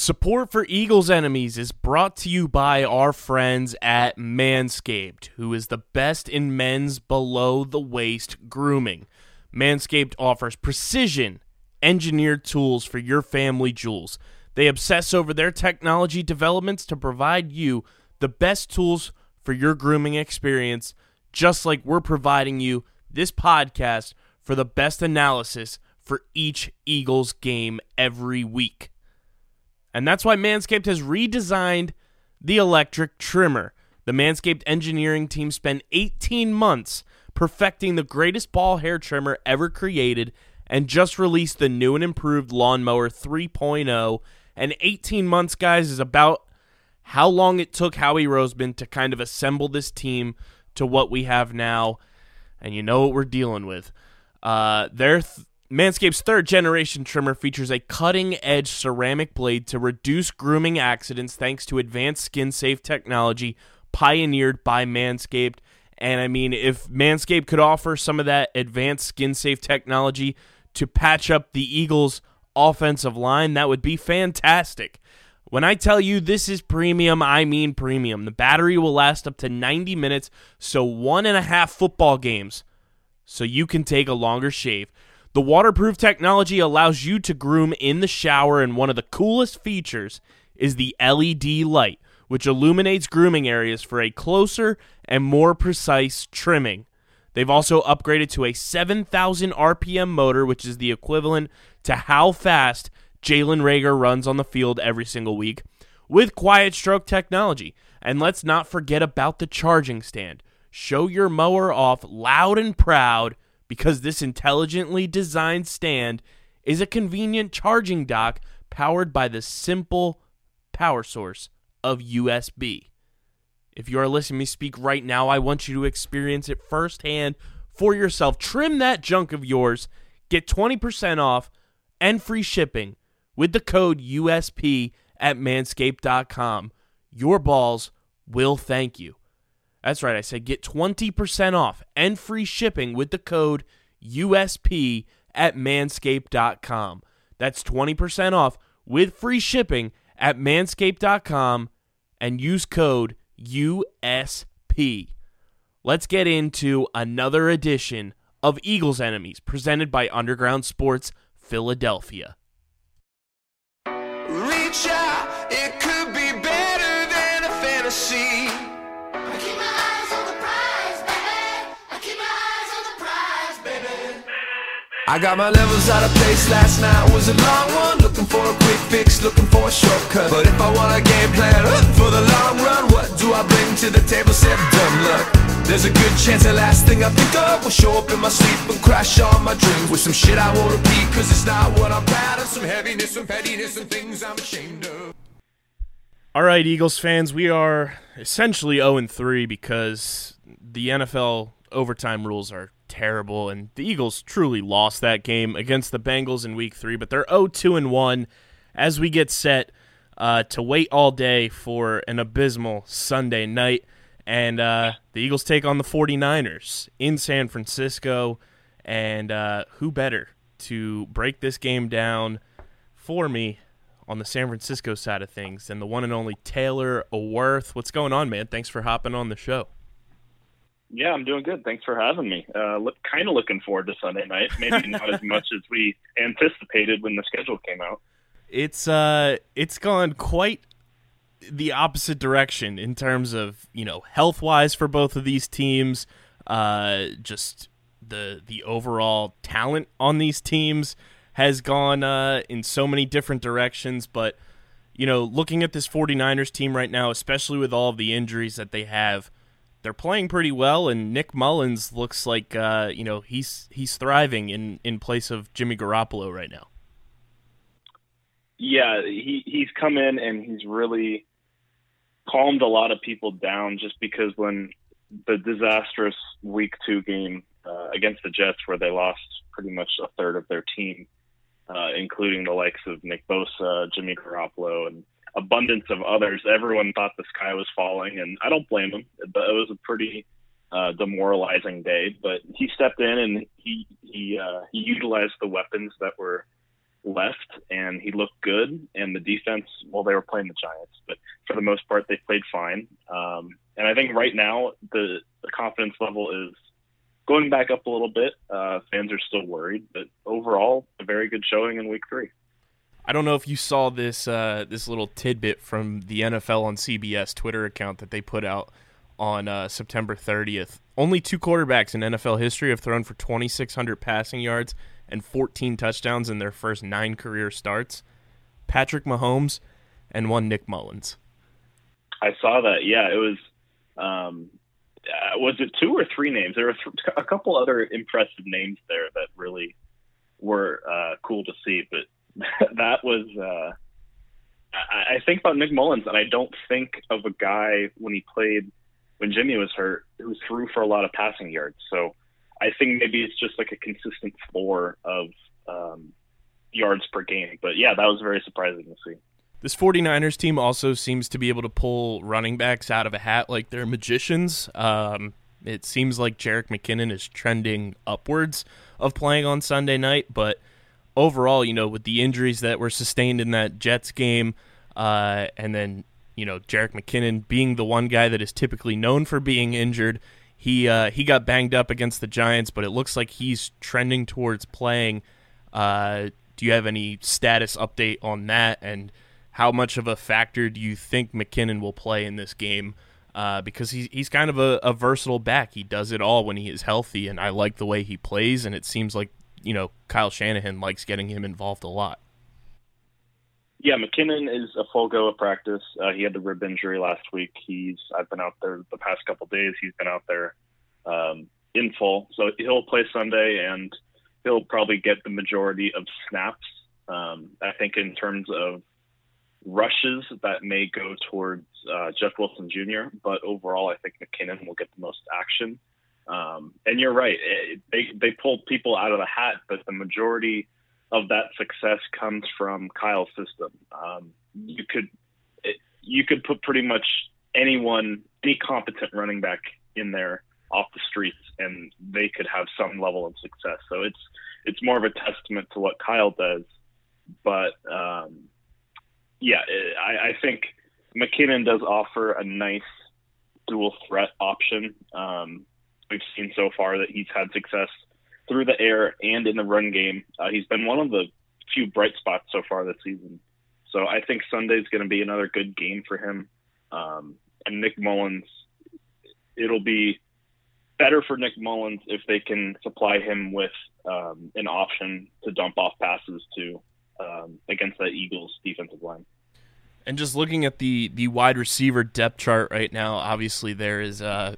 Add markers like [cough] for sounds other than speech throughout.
Support for Eagles Enemies is brought to you by our friends at Manscaped, who is the best in men's below the waist grooming. Manscaped offers precision engineered tools for your family jewels. They obsess over their technology developments to provide you the best tools for your grooming experience, just like we're providing you this podcast for the best analysis for each Eagles game every week. And that's why Manscaped has redesigned the electric trimmer. The Manscaped engineering team spent 18 months perfecting the greatest ball hair trimmer ever created and just released the new and improved Lawnmower 3.0. And 18 months, guys, is about how long it took Howie Roseman to kind of assemble this team to what we have now. And you know what we're dealing with. Uh, their th- Manscaped's third generation trimmer features a cutting edge ceramic blade to reduce grooming accidents thanks to advanced skin safe technology pioneered by Manscaped. And I mean, if Manscaped could offer some of that advanced skin safe technology to patch up the Eagles' offensive line, that would be fantastic. When I tell you this is premium, I mean premium. The battery will last up to 90 minutes, so one and a half football games, so you can take a longer shave. The waterproof technology allows you to groom in the shower, and one of the coolest features is the LED light, which illuminates grooming areas for a closer and more precise trimming. They've also upgraded to a 7,000 RPM motor, which is the equivalent to how fast Jalen Reagor runs on the field every single week, with quiet stroke technology. And let's not forget about the charging stand. Show your mower off loud and proud because this intelligently designed stand is a convenient charging dock powered by the simple power source of USB. If you are listening to me speak right now, I want you to experience it firsthand for yourself. Trim that junk of yours, get 20% off and free shipping with the code USP at manscaped.com. Your balls will thank you. That's right, I said get 20% off and free shipping with the code USP at manscaped.com. That's 20% off with free shipping at manscaped.com and use code USP. Let's get into another edition of Eagles Enemies presented by Underground Sports Philadelphia. Reach out, it could be better than a fantasy. I got my levels out of place last night was a long one. Looking for a quick fix, looking for a shortcut. But if I want a game plan uh, for the long run, what do I bring to the table? Said dumb luck. There's a good chance the last thing I pick up will show up in my sleep and crash all my dreams with some shit I won't repeat. Cause it's not what I'm proud of. Some heaviness, some pettiness, and things I'm ashamed of. All right, Eagles fans, we are essentially 0 3 because the NFL overtime rules are terrible, and the Eagles truly lost that game against the Bengals in Week Three. But they're 0 2 and 1 as we get set uh, to wait all day for an abysmal Sunday night, and uh, the Eagles take on the 49ers in San Francisco. And uh, who better to break this game down for me on the San Francisco side of things than the one and only Taylor Worth? What's going on, man? Thanks for hopping on the show. Yeah, I'm doing good. Thanks for having me. Uh, look, kind of looking forward to Sunday night. Maybe [laughs] not as much as we anticipated when the schedule came out. It's uh it's gone quite the opposite direction in terms of, you know, health-wise for both of these teams, uh just the the overall talent on these teams has gone uh in so many different directions, but you know, looking at this 49ers team right now, especially with all of the injuries that they have, they're playing pretty well and Nick Mullens looks like uh, you know, he's he's thriving in in place of Jimmy Garoppolo right now. Yeah, he he's come in and he's really calmed a lot of people down just because when the disastrous week two game uh, against the Jets where they lost pretty much a third of their team, uh, including the likes of Nick Bosa, Jimmy Garoppolo, and abundance of others. Everyone thought the sky was falling, and I don't blame him. But it was a pretty uh, demoralizing day. But he stepped in and he he uh, he utilized the weapons that were left, and he looked good. And the defense, well, they were playing the Giants, but for the most part, they played fine. Um, and I think right now the, the confidence level is going back up a little bit. Uh, fans are still worried, but overall, a very good showing in Week Three. I don't know if you saw this uh, this little tidbit from the NFL on CBS Twitter account that they put out on uh, September 30th. Only two quarterbacks in NFL history have thrown for 2,600 passing yards and 14 touchdowns in their first nine career starts. Patrick Mahomes and one Nick Mullens. I saw that. Yeah, it was. Um, uh, was it two or three names? There were th- a couple other impressive names there that really were uh, cool to see, but [laughs] that was. Uh, I, I think about Nick Mullens, and I don't think of a guy when he played when Jimmy was hurt who threw for a lot of passing yards. So I think maybe it's just like a consistent floor of um, yards per game. But yeah, that was very surprising to see. This 49ers team also seems to be able to pull running backs out of a hat like they're magicians. Um, it seems like Jerick McKinnon is trending upwards of playing on Sunday night, but overall, you know, with the injuries that were sustained in that Jets game, uh, and then you know Jerick McKinnon being the one guy that is typically known for being injured, he uh, he got banged up against the Giants, but it looks like he's trending towards playing. Uh, do you have any status update on that, and how much of a factor do you think McKinnon will play in this game? Uh, because he's he's kind of a, a versatile back. He does it all when he is healthy, and I like the way he plays. And it seems like you know Kyle Shanahan likes getting him involved a lot. Yeah, McKinnon is a full go of practice. Uh, he had the rib injury last week. He's I've been out there the past couple days. He's been out there um, in full, so he'll play Sunday, and he'll probably get the majority of snaps. Um, I think in terms of rushes, that may go towards uh, Jeff Wilson Jr., but overall, I think McKinnon will get the most action. Um, and you're right; it, they they pulled people out of the hat, but the majority of that success comes from Kyle's system. Um, you could it, you could put pretty much anyone, any competent running back in there off the streets, and they could have some level of success. So it's it's more of a testament to what Kyle does. But um, yeah, I, I think McKinnon does offer a nice dual threat option. Um, we've seen so far that he's had success through the air and in the run game. Uh, he's been one of the few bright spots so far this season. So I think Sunday's going to be another good game for him. Um, and Nick Mullens, it'll be better for Nick Mullens if they can supply him with um, an option to dump off passes to um, against that Eagles defensive line. And just looking at the the wide receiver depth chart right now, obviously there is uh,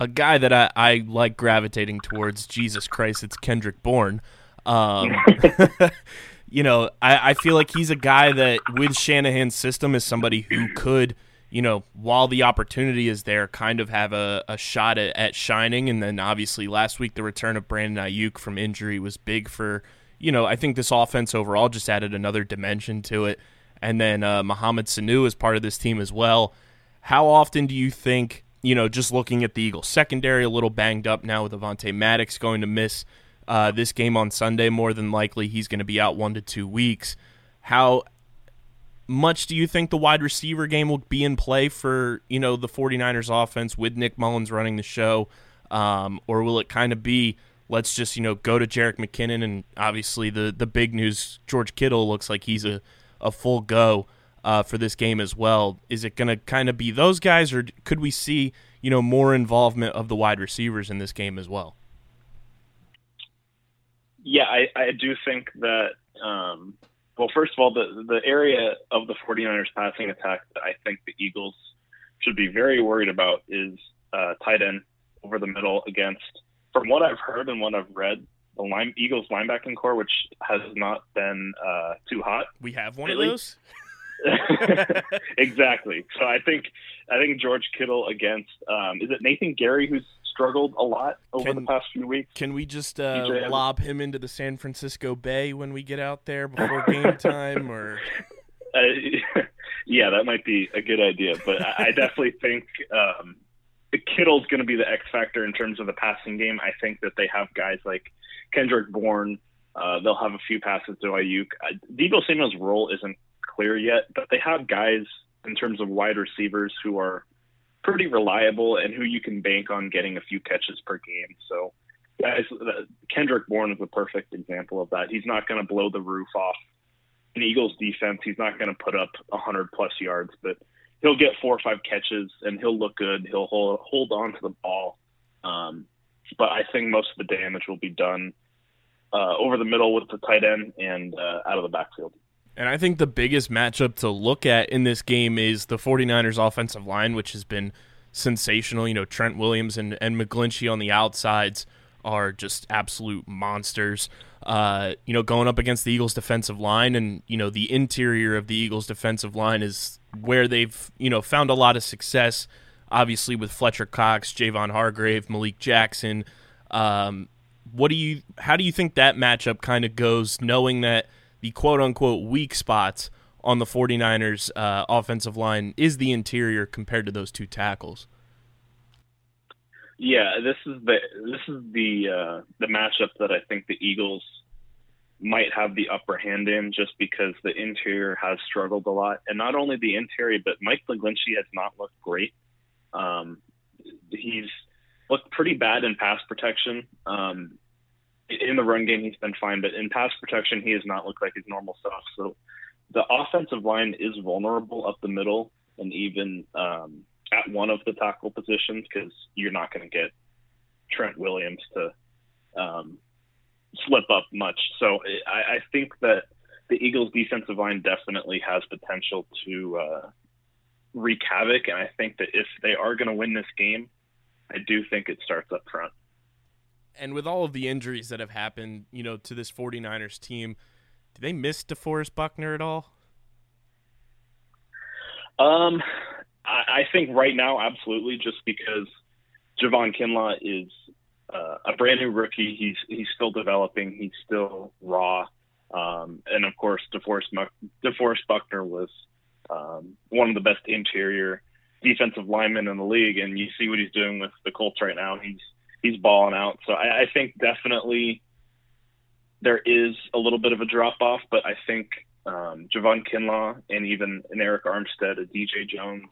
a guy that I, I like gravitating towards. Jesus Christ, it's Kendrick Bourne. Um, [laughs] [laughs] you know, I, I feel like he's a guy that with Shanahan's system is somebody who could, you know, while the opportunity is there, kind of have a, a shot at, at shining. And then obviously last week the return of Brandon Aiyuk from injury was big for, you know, I think this offense overall just added another dimension to it. And then uh, Mohamed Sanu is part of this team as well. How often do you think, you know, just looking at the Eagles secondary, a little banged up now with Avonte Maddox going to miss uh, this game on Sunday, more than likely he's going to be out one to two weeks. How much do you think the wide receiver game will be in play for, you know, the 49ers offense with Nick Mullens running the show? Um, or will it kind of be let's just, you know, go to Jerick McKinnon and obviously the the big news George Kittle looks like he's a, a full go uh, for this game as well. Is it going to kind of be those guys or could we see, you know, more involvement of the wide receivers in this game as well? Yeah, I, I do think that, um, well, first of all, the, the area of the 49ers passing attack that I think the Eagles should be very worried about is uh, tight end over the middle against, from what I've heard and what I've read, the line, Eagles linebacking corps, which has not been uh, too hot. We have one Really? of those. [laughs] [laughs] exactly. So I think I think George Kittle against um, is it Nathan Gerry who's struggled a lot over Can- the past few weeks. Can we just uh, lob him into the San Francisco Bay when we get out there before game [laughs] time? Or Uh, yeah, that might be a good idea, but I, I definitely think um, Kittle's going to be the X factor in terms of the passing game. I think that they have guys like Kendrick Bourne Uh, they'll have a few passes to Aiyuk. Uh, Deebo Samuel's role isn't clear yet, but they have guys in terms of wide receivers who are pretty reliable and who you can bank on getting a few catches per game. So, guys, uh, Kendrick Bourne is a perfect example of that. He's not going to blow the roof off an Eagles defense. He's not going to put up 100 plus yards, but he'll get four or five catches and he'll look good. He'll hold, hold on to the ball. Um, but I think most of the damage will be done uh, over the middle with the tight end and uh, out of the backfield. And I think the biggest matchup to look at in this game is the 49ers offensive line, which has been sensational. You know, Trent Williams and, and McGlinchey on the outsides are just absolute monsters. Uh, you know, going up against the Eagles defensive line and, you know, the interior of the Eagles defensive line is where they've, you know, found a lot of success, obviously with Fletcher Cox, Javon Hargrave, Malik Jackson. Um, what do you, how do you think that matchup kind of goes knowing that – the quote unquote weak spots on the 49ers uh, offensive line is the interior compared to those two tackles. Yeah, this is the this is the uh, the matchup that I think the Eagles might have the upper hand in, just because the interior has struggled a lot, and not only the interior, but Mike McGlinchey has not looked great. Um, he's looked pretty bad in pass protection. Um, in the run game, he's been fine, but in pass protection, he has not looked like his normal self. So the offensive line is vulnerable up the middle and even um, at one of the tackle positions because you're not going to get Trent Williams to um, slip up much. So I, I, think that the Eagles' defensive line definitely has potential to uh, wreak havoc, and I think that if they are going to win this game, I do think it starts up front and with all of the injuries that have happened, you know, to this 49ers team, do they miss DeForest Buckner at all? Um, I, I think right now, absolutely, just because Javon Kinlaw is uh, a brand new rookie. He's he's still developing. He's still raw. Um, and of course, DeForest, DeForest Buckner was um, one of the best interior defensive linemen in the league, and you see what he's doing with the Colts right now. He's he's balling out. So I, I think definitely there is a little bit of a drop off, but I think um, Javon Kinlaw and even an Arik Armstead, a DJ Jones,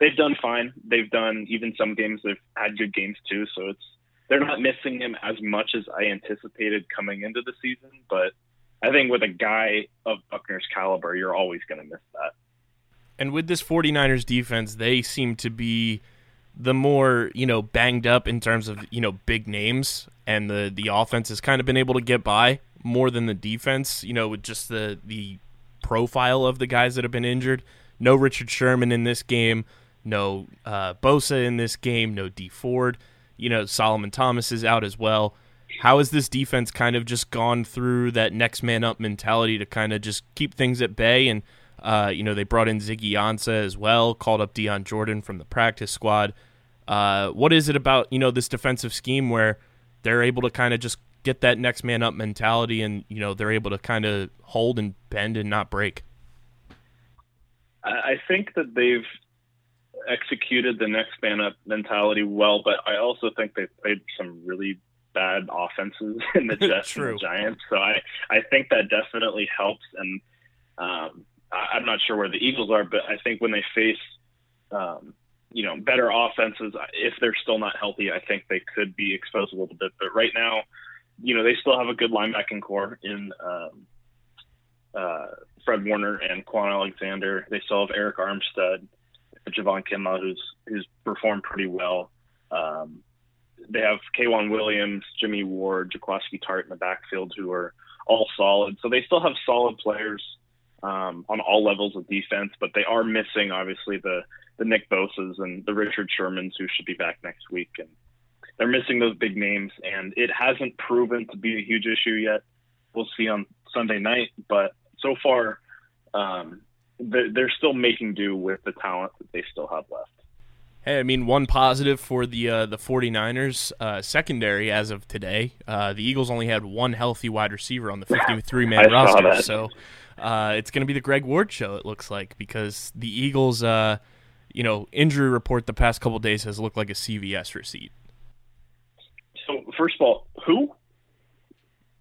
they've done fine. They've done even some games they've had good games too. So it's they're not missing him as much as I anticipated coming into the season. But I think with a guy of Buckner's caliber, you're always going to miss that. And with this 49ers defense, they seem to be the more you know banged up in terms of you know big names, and the the offense has kind of been able to get by more than the defense. You know, with just the the profile of the guys that have been injured. No Richard Sherman in this game. No uh, Bosa in this game. No D Ford. You know, Solomon Thomas is out as well. How has this defense kind of just gone through that next man up mentality to kind of just keep things at bay? And, uh, you know, they brought in Ziggy Ansah as well, called up Dion Jordan from the practice squad. Uh, what is it about you know this defensive scheme where they're able to kind of just get that next man up mentality, and you know they're able to kind of hold and bend and not break? I think that they've executed the next man up mentality well, but I also think they've played some really bad offenses [laughs] in the [laughs] Jets and the Giants. So I, I think that definitely helps. And um, I'm not sure where the Eagles are, but I think when they face um, you know, better offenses, if they're still not healthy, I think they could be exposed a little bit. But right now, you know, they still have a good linebacking corps in um, uh, Fred Warner and Kwon Alexander. They still have Arik Armstead, Javon Kinlaw, who's who's performed pretty well. Um, they have K'Waun Williams, Jimmy Ward, Jaquiski Tartt in the backfield, who are all solid. So they still have solid players um, on all levels of defense, but they are missing obviously the the Nick Bosas and the Richard Shermans who should be back next week, and they're missing those big names, and it hasn't proven to be a huge issue yet. We'll see on Sunday night, but so far um, they're still making do with the talent that they still have left. Hey, I mean, one positive for the uh, the 49ers uh, secondary as of today. Uh, the Eagles only had one healthy wide receiver on the [laughs] 53 man roster, so uh, it's going to be the Greg Ward show. It looks like because the Eagles, uh, you know, injury report the past couple days has looked like a CVS receipt. So first of all, who?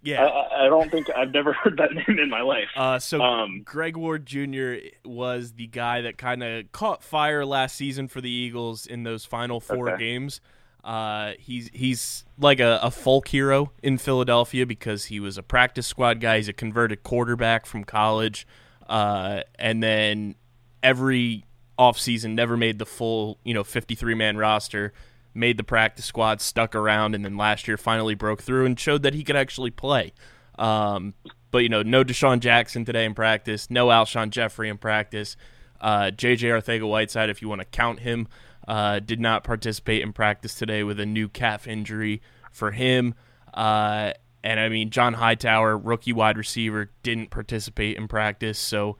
Yeah. I, I don't think I've never [laughs] heard that name in my life. Uh, so Um, Greg Ward Jr. was the guy that kind of caught fire last season for the Eagles in those final four Okay. games. Uh, he's he's like a, a folk hero in Philadelphia because he was a practice squad guy. He's a converted quarterback from college, uh, and then every offseason never made the full you know 53 man roster. Made the practice squad, stuck around, and then last year finally broke through and showed that he could actually play. Um, but you know, no DeSean Jackson today in practice, no Alshon Jeffery in practice. Uh, JJ Arcega Whiteside, if you want to count him, uh, did not participate in practice today with a new calf injury for him. Uh, and I mean, John Hightower, rookie wide receiver, didn't participate in practice. So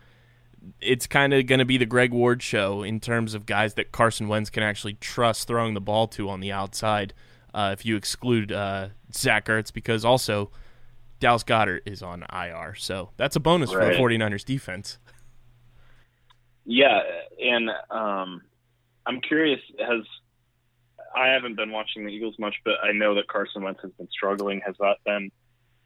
it's kind of going to be the Greg Ward show in terms of guys that Carson Wentz can actually trust throwing the ball to on the outside. Uh, if you exclude uh, Zach Ertz, because also Dallas Goedert is on IR, so that's a bonus for Right. the 49ers defense. Yeah, and um, I'm curious. Has I haven't been watching the Eagles much, but I know that Carson Wentz has been struggling. Has that been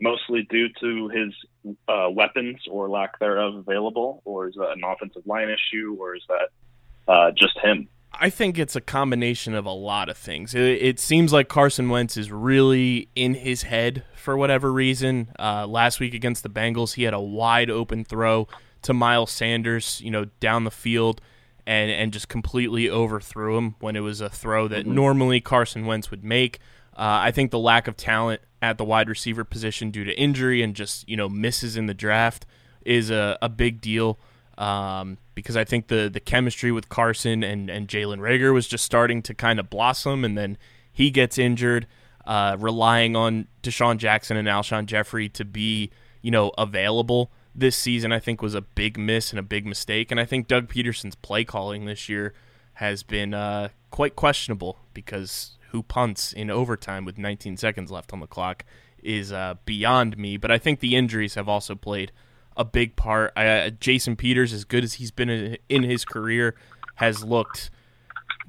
mostly due to his uh, weapons or lack thereof available, or is that an offensive line issue, or is that uh, just him? I think it's a combination of a lot of things. It, it seems like Carson Wentz is really in his head for whatever reason. Uh, last week against the Bengals, he had a wide open throw to Miles Sanders, you know, down the field, and and just completely overthrew him when it was a throw that normally Carson Wentz would make. Uh, I think the lack of talent at the wide receiver position due to injury and just you know misses in the draft is a, a big deal um, because I think the the chemistry with Carson and and Jalen Reagor was just starting to kind of blossom, and then he gets injured. Uh, relying on DeSean Jackson and Alshon Jeffery to be you know available this season, I think was a big miss and a big mistake. And I think Doug Pederson's play calling this year has been uh, quite questionable because who punts in overtime with 19 seconds left on the clock is uh, beyond me. But I think the injuries have also played a big part. I, uh, Jason Peters, as good as he's been in, his career, has looked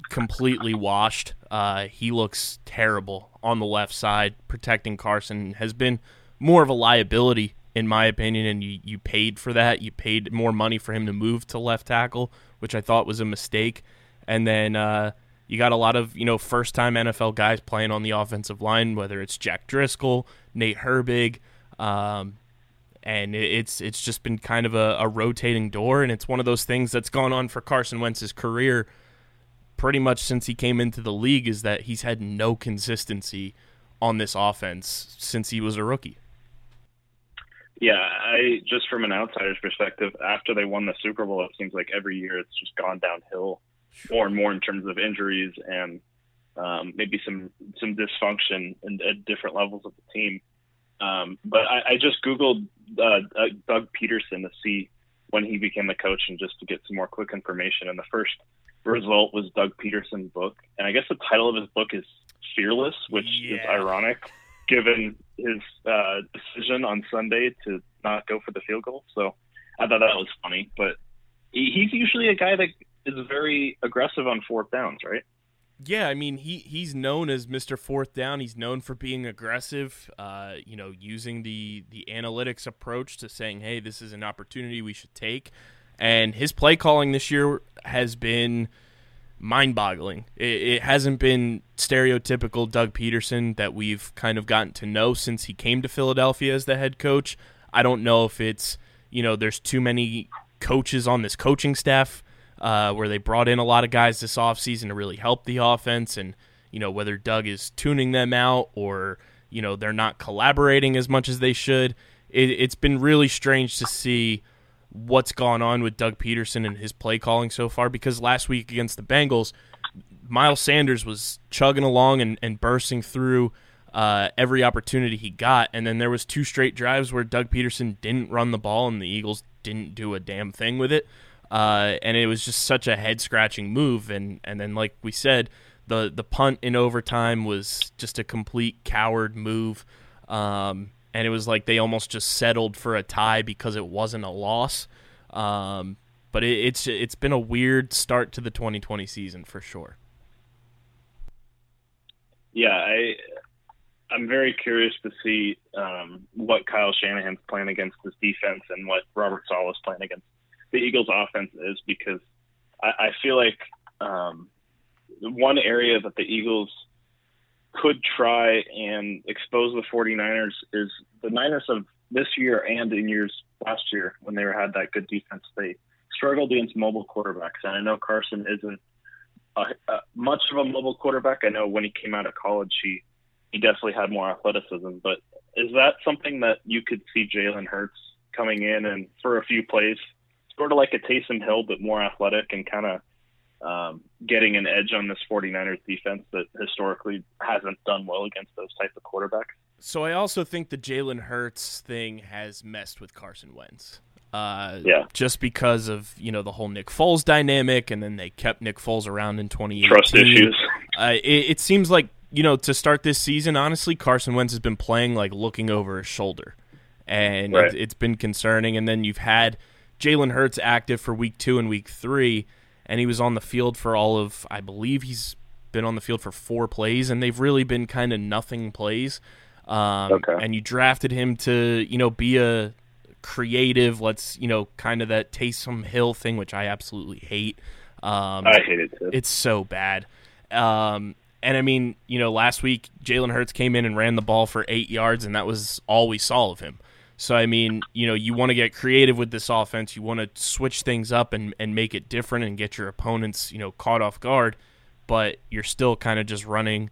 completely washed. Uh, he looks terrible on the left side, protecting Carson. Has been more of a liability, in my opinion, and you, you paid for that. You paid more money for him to move to left tackle, which I thought was a mistake. And then uh, you got a lot of you know first time NFL guys playing on the offensive line, whether it's Jack Driscoll, Nate Herbig. Um, and it's it's just been kind of a, a rotating door, and it's one of those things that's gone on for Carson Wentz's career pretty much since he came into the league is that he's had no consistency on this offense since he was a rookie. Yeah, I just from an outsider's perspective, after they won the Super Bowl, it seems like every year it's just gone downhill more and more in terms of injuries and um, maybe some some dysfunction in, at different levels of the team. Um, but I, I just googled uh, uh, Doug Pederson to see when he became the coach and just to get some more quick information. And the first result was Doug Pederson's book, and I guess the title of his book is Fearless, which is ironic given his uh, decision on Sunday to not go for the field goal. So I thought that was funny. But he, he's usually a guy that is very aggressive on fourth downs, right? Yeah, I mean he he's known as Mr. Fourth Down. He's known for being aggressive. Uh, you know, using the the analytics approach to saying, "Hey, this is an opportunity we should take." And his play calling this year has been mind-boggling. It, it hasn't been stereotypical Doug Pederson that we've kind of gotten to know since he came to Philadelphia as the head coach. I don't know if it's you know there's too many coaches on this coaching staff uh, where they brought in a lot of guys this offseason to really help the offense and you know whether Doug is tuning them out or you know they're not collaborating as much as they should. It, it's been really strange to see what's gone on with Doug Pederson and his play calling so far because last week against the Bengals, Miles Sanders was chugging along and, and bursting through uh, every opportunity he got, and then there was two straight drives where Doug Pederson didn't run the ball and the Eagles didn't do a damn thing with it, uh, and it was just such a head scratching move. And and then like we said, the the punt in overtime was just a complete coward move. Um, and it was like they almost just settled for a tie because it wasn't a loss. Um, but it, it's it's been a weird start to the 2020 season for sure. Yeah, I I'm very curious to see um, what Kyle Shanahan's plan against this defense and what Robert Saleh's plan against the Eagles' offense is because I, I feel like um, one area that the Eagles could try and expose the 49ers is the Niners of this year and in years last year when they had that good defense. They struggled against mobile quarterbacks, and I know Carson isn't a, a, much of a mobile quarterback. I know when he came out of college, he he definitely had more athleticism. But is that something that you could see Jalen Hurts coming in and for a few plays, sort of like a Taysom Hill, but more athletic and kind of um, getting an edge on this 49ers defense that historically hasn't done well against those type of quarterbacks? So I also think the Jalen Hurts thing has messed with Carson Wentz. Uh, Yeah. Just because of you know the whole Nick Foles dynamic, and then they kept Nick Foles around in 2018. Trust issues. Uh, it, it seems like you know to start this season, honestly, Carson Wentz has been playing like looking over his shoulder, and Right. it, it's been concerning. And then you've had Jalen Hurts active for week two and week three, and he was on the field for all of I believe he's been on the field for four plays, and they've really been kind of nothing plays. Um, Okay. And you drafted him to you know be a creative, let's you know kind of that Taysom Hill thing, which I absolutely hate. Um, I hate it too. it's so bad. Um, and I mean, you know, last week Jalen Hurts came in and ran the ball for eight yards, and that was all we saw of him. So I mean, you know, you want to get creative with this offense. You want to switch things up and, and make it different and get your opponents, you know, caught off guard. But you're still kind of just running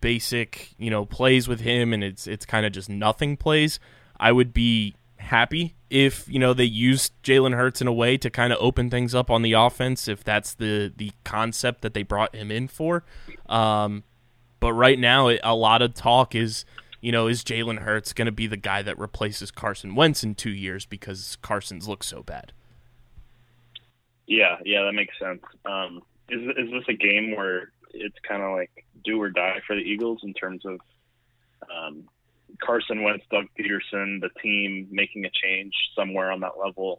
basic, you know, plays with him, and it's it's kind of just nothing plays. I would be happy if you know they used Jalen Hurts in a way to kind of open things up on the offense, if that's the the concept that they brought him in for. Um, but right now, it, a lot of talk is, you know, is Jalen Hurts going to be the guy that replaces Carson Wentz in two years because Carson's looks so bad? Yeah, yeah, that makes sense. Um, is is this a game where it's kind of like do or die for the Eagles in terms of um, Carson Wentz, Doug Pederson, the team making a change somewhere on that level?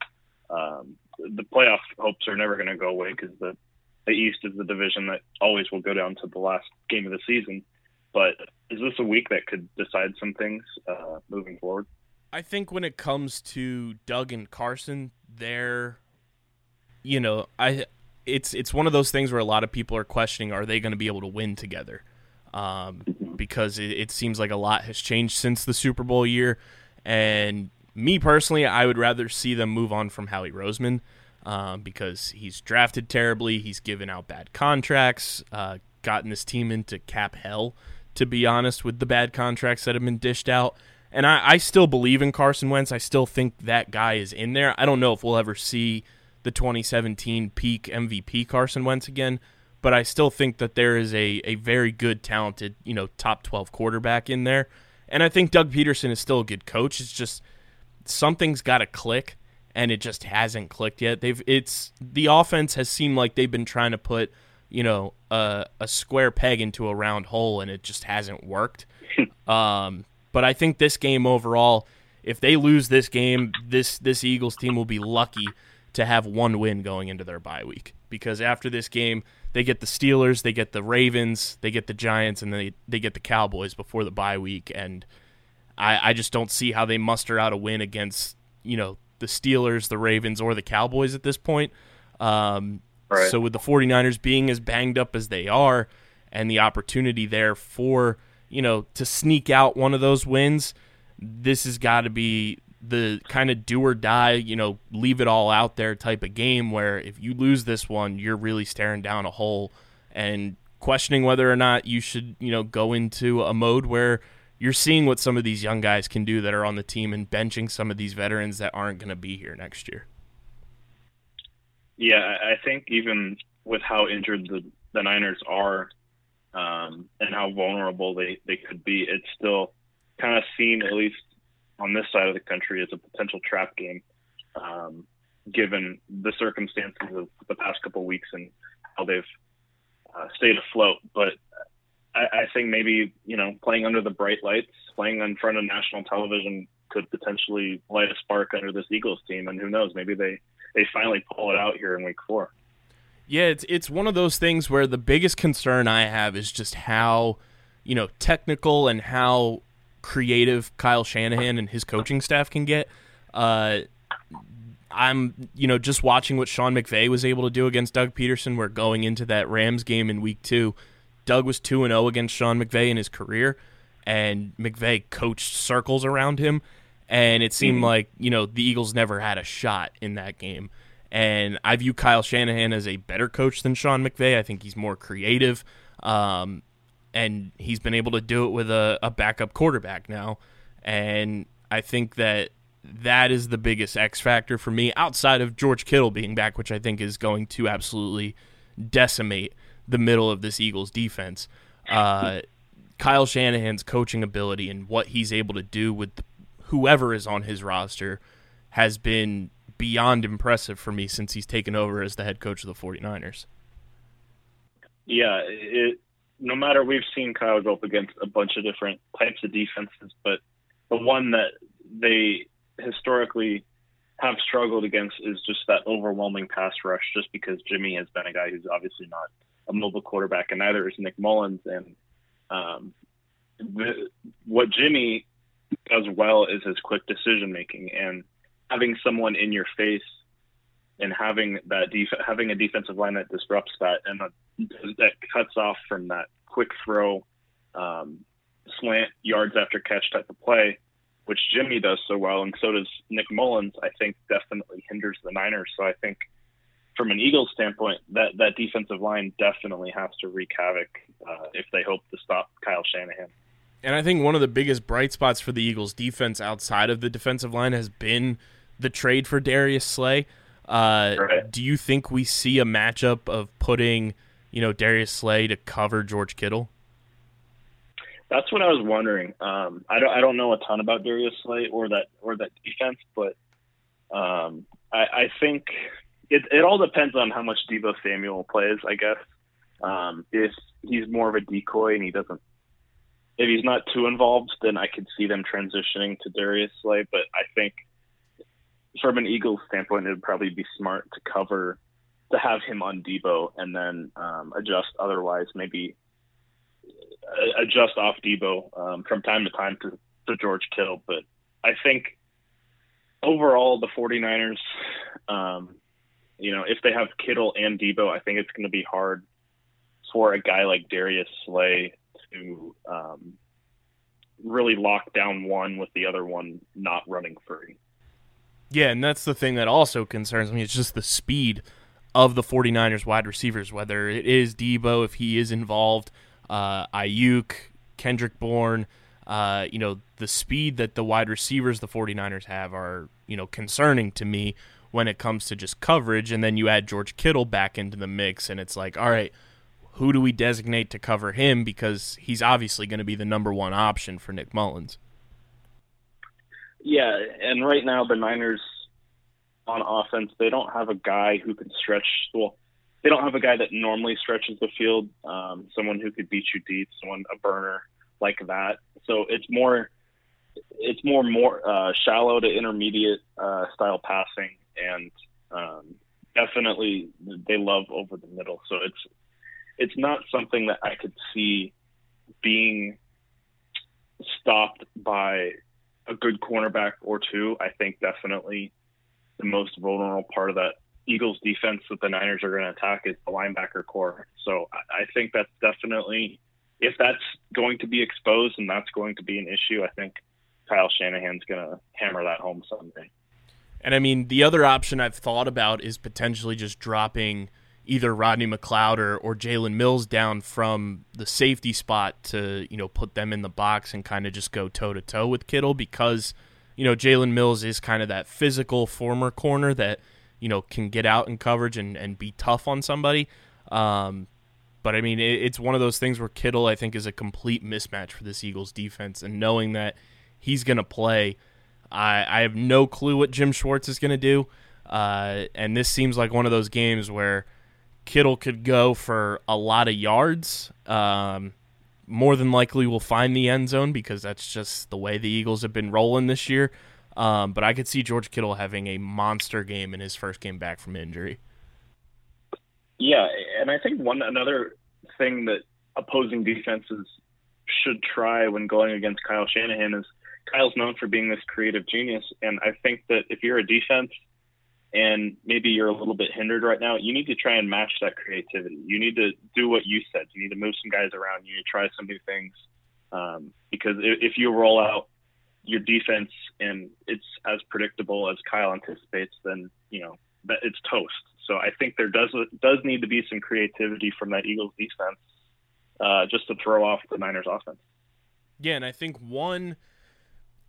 Um, the playoff hopes are never going to go away because the the East is the division that always will go down to the last game of the season. But is this a week that could decide some things uh, moving forward? I think when it comes to Doug and Carson, they're, you know, I it's it's one of those things where a lot of people are questioning are they going to be able to win together, um, because it, it seems like a lot has changed since the Super Bowl year, and me personally, I would rather see them move on from Howie Roseman. Um, because he's drafted terribly, he's given out bad contracts, uh, gotten this team into cap hell, to be honest, with the bad contracts that have been dished out. And I, I still believe in Carson Wentz. I still think that guy is in there. I don't know if we'll ever see the 2017 peak MVP Carson Wentz again, but I still think that there is a, a very good, talented, you know, top 12 quarterback in there. And I think Doug Pederson is still a good coach. It's just something's got to click, and it just hasn't clicked yet. They've it's the offense has seemed like they've been trying to put you know a, a square peg into a round hole, and it just hasn't worked. [laughs] um, but I think this game overall, if they lose this game, this this Eagles team will be lucky to have one win going into their bye week because after this game they get the Steelers, they get the Ravens, they get the Giants, and they they get the Cowboys before the bye week, and I, I just don't see how they muster out a win against you know the Steelers, the Ravens, or the Cowboys at this point. Um, Right. So with the 49ers being as banged up as they are, and the opportunity there for you know to sneak out one of those wins, this has got to be the kind of do or die, you know, leave it all out there type of game where if you lose this one, you're really staring down a hole and questioning whether or not you should, you know, go into a mode where you're seeing what some of these young guys can do that are on the team and benching some of these veterans that aren't going to be here next year. Yeah, I think even with how injured the, the Niners are um, and how vulnerable they, they could be, it's still kind of seen, at least on this side of the country, as a potential trap game, um, given the circumstances of the past couple weeks and how they've uh, stayed afloat. But I, I think maybe, you know, playing under the bright lights, playing in front of national television could potentially light a spark under this Eagles team. And who knows, maybe they they finally pull it out here in week four. Yeah, it's it's one of those things where the biggest concern I have is just how you know, technical and how creative Kyle Shanahan and his coaching staff can get. Uh, I'm, you know, just watching what Sean McVay was able to do against Doug Pederson. We're going into that Rams game in week two. Doug was 2 and 0 against Sean McVay in his career, and McVay coached circles around him. And it seemed like, you know, the Eagles never had a shot in that game. And I view Kyle Shanahan as a better coach than Sean McVay. I think he's more creative. Um, and he's been able to do it with a, a backup quarterback now. And I think that that is the biggest X factor for me outside of George Kittle being back, which I think is going to absolutely decimate the middle of this Eagles defense. Uh, Kyle Shanahan's coaching ability and what he's able to do with whoever is on his roster has been beyond impressive for me since he's taken over as the head coach of the 49ers. Yeah, it, no matter we've seen Kyle go up against a bunch of different types of defenses, but the one that they historically have struggled against is just that overwhelming pass rush, just because Jimmy has been a guy who's obviously not a mobile quarterback, and neither is Nick Mullens. And um, the, what Jimmy does well is his quick decision making and having someone in your face and having that def- having a defensive line that disrupts that and that, that cuts off from that quick throw, um, slant yards after catch type of play, which Jimmy does so well, and so does Nick Mullens. I think definitely hinders the Niners. So I think from an Eagles standpoint, that that defensive line definitely has to wreak havoc uh, if they hope to stop Kyle Shanahan. And I think one of the biggest bright spots for the Eagles defense outside of the defensive line has been the trade for Darius Slay. Uh, Right. Do you think we see a matchup of putting, you know, Darius Slay to cover George Kittle? That's what I was wondering. Um, I don't I don't know a ton about Darius Slay or that or that defense, but um, I, I think it it all depends on how much Deebo Samuel plays. I guess um, if he's more of a decoy and he doesn't, if he's not too involved, then I could see them transitioning to Darius Slay. But I think from an Eagles standpoint, it would probably be smart to cover to have him on Deebo and then um, adjust otherwise maybe uh, adjust off Deebo um, from time to time to, to George Kittle. But I think overall, the 49ers, um, you know, if they have Kittle and Deebo, I think it's going to be hard for a guy like Darius Slay to um, really lock down one with the other one not running free. Yeah, and that's the thing that also concerns me. It's just the speed of the 49ers wide receivers, whether it is Deebo, if he is involved, uh, Aiyuk, Kendrick Bourne, uh, you know, the speed that the wide receivers the 49ers have are, you know, concerning to me when it comes to just coverage. And then you add George Kittle back into the mix, and it's like, all right, who do we designate to cover him? Because he's obviously going to be the number one option for Nick Mullens. Yeah, and right now the Niners on offense, they don't have a guy who can stretch. Well, they don't have a guy that normally stretches the field. Um, someone who could beat you deep, someone a burner like that. So it's more, it's more more uh, shallow to intermediate uh, style passing, and um, definitely they love over the middle. So it's it's not something that I could see being stopped by a good cornerback or two. I think definitely the most vulnerable part of that Eagles defense that the Niners are going to attack is the linebacker corps. So I, think that's definitely if that's going to be exposed and that's going to be an issue, I think Kyle Shanahan's going to hammer that home someday. And I mean, the other option I've thought about is potentially just dropping either Rodney McLeod or, or Jalen Mills down from the safety spot to, you know, put them in the box and kind of just go toe to toe with Kittle because, you know, Jalen Mills is kind of that physical former corner that, you know, can get out in coverage and, and be tough on somebody. Um, but I mean, it, it's one of those things where Kittle, I think, is a complete mismatch for this Eagles defense. And knowing that he's going to play, I, I have no clue what Jim Schwartz is going to do. Uh, and this seems like one of those games where Kittle could go for a lot of yards. Um, more than likely, will find the end zone because that's just the way the Eagles have been rolling this year. Um, but I could see George Kittle having a monster game in his first game back from injury. Yeah, and I think one another thing that opposing defenses should try when going against Kyle Shanahan is Kyle's known for being this creative genius, and I think that if you're a defense and maybe you're a little bit hindered right now, you need to try and match that creativity. You need to do what you said. You need to move some guys around. You need to try some new things um, because if, you roll out your defense and it's as predictable as Kyle anticipates, then you know it's toast. So I think there does does need to be some creativity from that Eagles defense uh, just to throw off the Niners offense. Yeah, and I think one,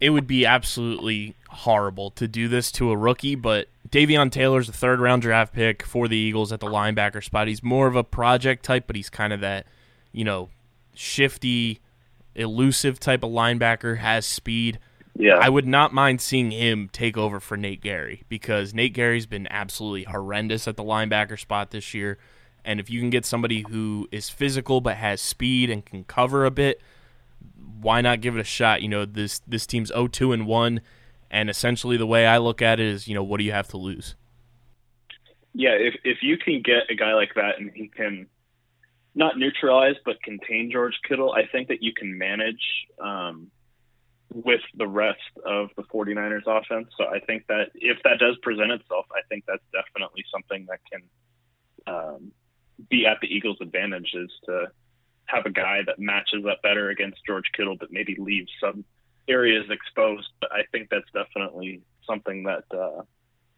it would be absolutely horrible to do this to a rookie, but Davion Taylor's a third round draft pick for the Eagles at the linebacker spot. He's more of a project type, but he's kind of that, you know, shifty, elusive type of linebacker, has speed. Yeah, I would not mind seeing him take over for Nate Gerry because Nate Gerry's been absolutely horrendous at the linebacker spot this year. And if you can get somebody who is physical but has speed and can cover a bit, why not give it a shot? You know, this this team's 0-2 and 1 and essentially the way I look at it is, you know, what do you have to lose? yeah. If if you can get a guy like that and he can not neutralize but contain George Kittle, I think that you can manage um, with the rest of the 49ers offense. So I think that if that does present itself, I think that's definitely something that can um, be at the Eagles' advantage is to have a guy that matches up better against George Kittle, but maybe leaves some areas exposed. But I think that's definitely something that uh,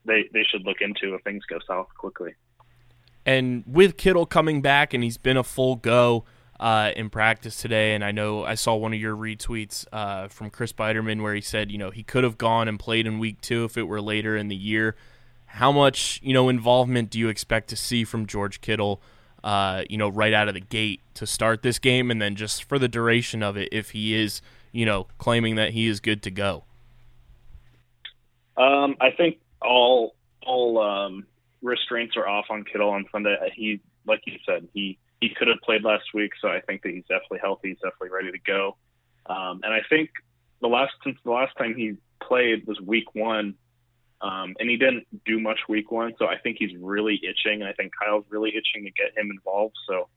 they they should look into if things go south quickly. And with Kittle coming back and he's been a full go uh, in practice today, and I know I saw one of your retweets uh, from Chris Biderman where he said, you know, he could have gone and played in week two if it were later in the year. How much, you know, involvement do you expect to see from George Kittle, uh, you know, right out of the gate to start this game, and then just for the duration of it, if he is, you know, claiming that he is good to go? Um, I think all all um, restraints are off on Kittle on Sunday. He, like you said, he he could have played last week, so I think that he's definitely healthy. He's definitely ready to go. Um, and I think the last since the last time he played was week one, um, and he didn't do much week one. So I think he's really itching, and I think Kyle's really itching to get him involved. So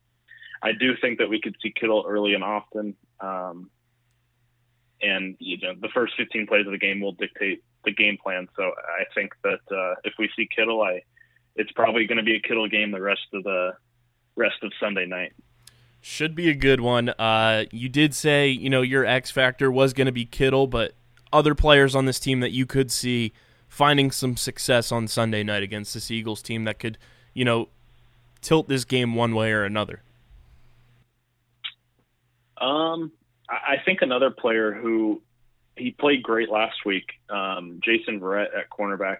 I do think that we could see Kittle early and often. Um, and you know, the first 15 plays of the game will dictate the game plan. So I think that uh, if we see Kittle, I it's probably going to be a Kittle game the rest of the rest of Sunday night. Should be a good one. Uh, you did say, you know, your X factor was going to be Kittle, but other players on this team that you could see finding some success on Sunday night against this Eagles team that could, you know, tilt this game one way or another. Um, I think another player who he played great last week, um, Jason Verrett at cornerback,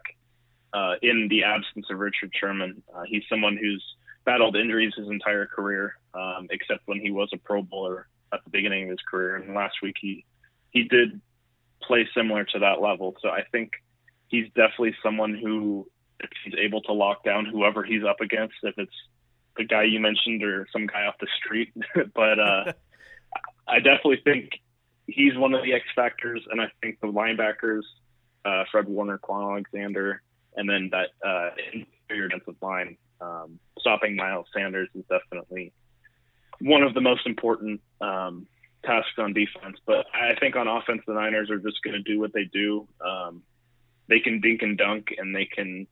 uh, in the absence of Richard Sherman. Uh, he's someone who's battled injuries his entire career, um, except when he was a Pro Bowler at the beginning of his career. And last week he he did play similar to that level. So I think he's definitely someone who, if he's able to lock down whoever he's up against, if it's the guy you mentioned or some guy off the street, [laughs] but uh, [laughs] I definitely think he's one of the X factors, and I think the linebackers, uh, Fred Warner, Kwon Alexander, and then that uh, interior defensive line, um, stopping Miles Sanders is definitely one of the most important um, tasks on defense. But I think on offense, the Niners are just going to do what they do. Um, they can dink and dunk, and they can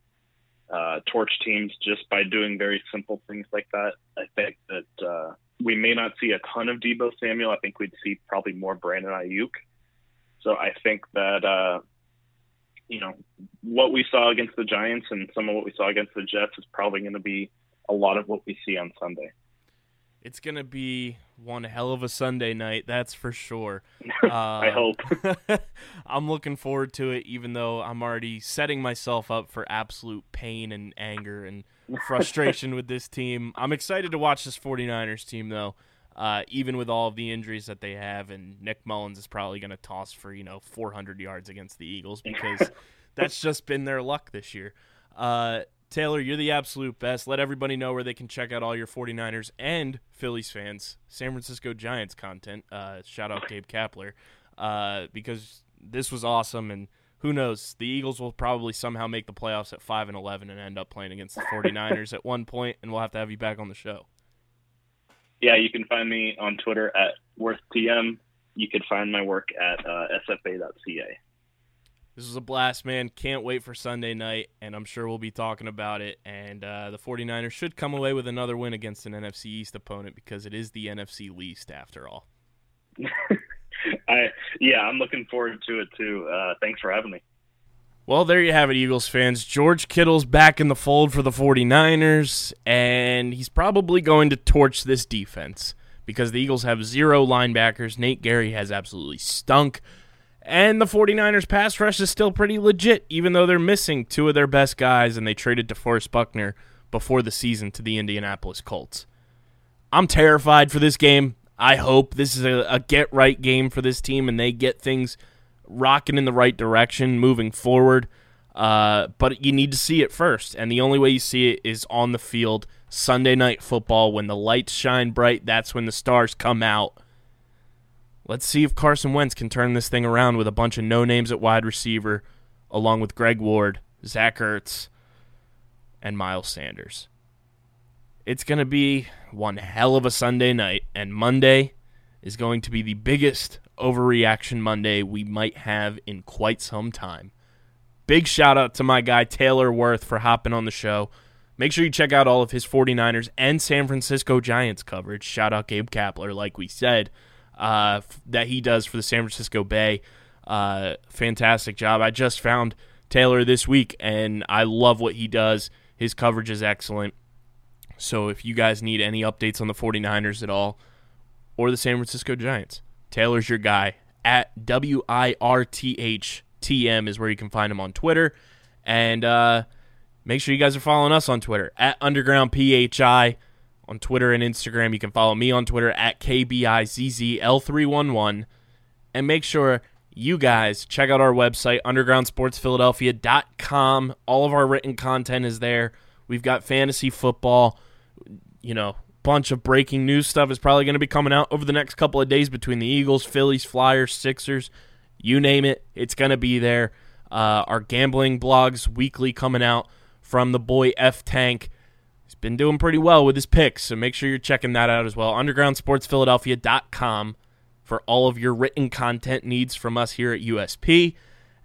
uh, torch teams just by doing very simple things like that. I think that uh, we may not see a ton of Deebo Samuel. I think we'd see probably more Brandon Aiyuk. So I think that uh, you know what we saw against the Giants and some of what we saw against the Jets is probably going to be a lot of what we see on Sunday. It's going to be one hell of a Sunday night, that's for sure. [laughs] I hope. [laughs] I'm looking forward to it, even though I'm already setting myself up for absolute pain and anger and frustration with this team. I'm excited to watch this 49ers team, though, uh, even with all of the injuries that they have. And Nick Mullens is probably going to toss for, you know, 400 yards against the Eagles because [laughs] that's just been their luck this year. Uh, Taylor, you're the absolute best. Let everybody know where they can check out all your 49ers and Phillies fans, San Francisco Giants content. Uh, shout out Gabe Kapler uh, because this was awesome. And who knows, the Eagles will probably somehow make the playoffs at 5 and 11 and end up playing against the 49ers at one point, and we'll have to have you back on the show. yeah, you can find me on Twitter at Wirth TM. You could find my work at uh, sfa.ca. This was a blast, man. Can't wait for Sunday night, and I'm sure we'll be talking about it. And uh, the 49ers should come away with another win against an NFC East opponent because it is the NFC least, after all. [laughs] I yeah, I'm looking forward to it too. Uh, thanks for having me. Well, there you have it, Eagles fans. George Kittle's back in the fold for the 49ers, and he's probably going to torch this defense because the Eagles have zero linebackers. Nate Gerry has absolutely stunk. And the 49ers pass rush is still pretty legit, even though they're missing two of their best guys and they traded DeForest Buckner before the season to the Indianapolis Colts. I'm terrified for this game. I hope this is a, a get right game for this team and they get things rocking in the right direction moving forward. Uh, but you need to see it first. And the only way you see it is on the field Sunday night football when the lights shine bright. That's when the stars come out. Let's see if Carson Wentz can turn this thing around with a bunch of no names at wide receiver, along with Greg Ward, Zach Ertz, and Miles Sanders. It's going to be one hell of a Sunday night, and Monday is going to be the biggest overreaction Monday we might have in quite some time. Big shout out to my guy Taylor Wirth for hopping on the show. Make sure you check out all of his 49ers and San Francisco Giants coverage. Shout out Gabe Kapler, like we said, uh, that he does for the San Francisco Bay. Uh, fantastic job. I just found Taylor this week, and I love what he does. His coverage is excellent. So if you guys need any updates on the 49ers at all or the San Francisco Giants, Taylor's your guy. At W I R T H T M is where you can find him on Twitter. And uh, make sure you guys are following us on Twitter at Underground PHI on Twitter and Instagram. You can follow me on Twitter at KBIZZL311. And make sure you guys check out our website, undergroundsportsphiladelphia.com. All of our written content is there. We've got fantasy football, you know, bunch of breaking news stuff is probably going to be coming out over the next couple of days between the Eagles, Phillies, Flyers, Sixers, you name it. It's going to be there. Uh, our gambling blogs weekly coming out from the boy F Tank. He's been doing pretty well with his picks, so make sure you're checking that out as well. UndergroundSportsPhiladelphia.com for all of your written content needs from us here at USP.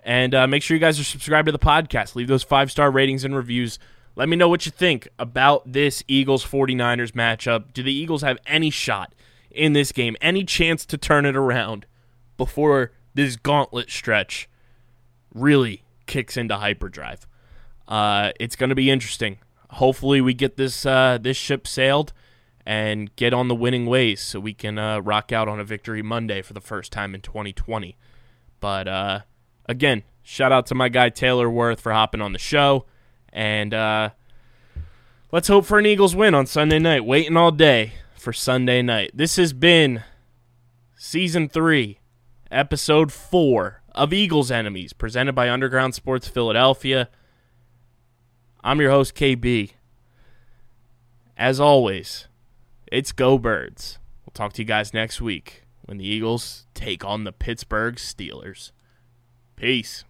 And uh, make sure you guys are subscribed to the podcast. Leave those five star ratings and reviews. Let me know what you think about this Eagles 49ers matchup. Do the Eagles have any shot in this game? Any chance to turn it around before this gauntlet stretch really kicks into hyperdrive? Uh, it's going to be interesting. Hopefully, we get this uh, this ship sailed and get on the winning ways so we can uh, rock out on a victory Monday for the first time in 2020. But uh, again, shout out to my guy Taylor Wirth for hopping on the show. And uh, let's hope for an Eagles win on Sunday night. Waiting all day for Sunday night. This has been season three, episode four of Eagles Enemies, presented by Underground Sports Philadelphia. I'm your host, KB. As always, it's Go Birds. We'll talk to you guys next week when the Eagles take on the Pittsburgh Steelers. Peace.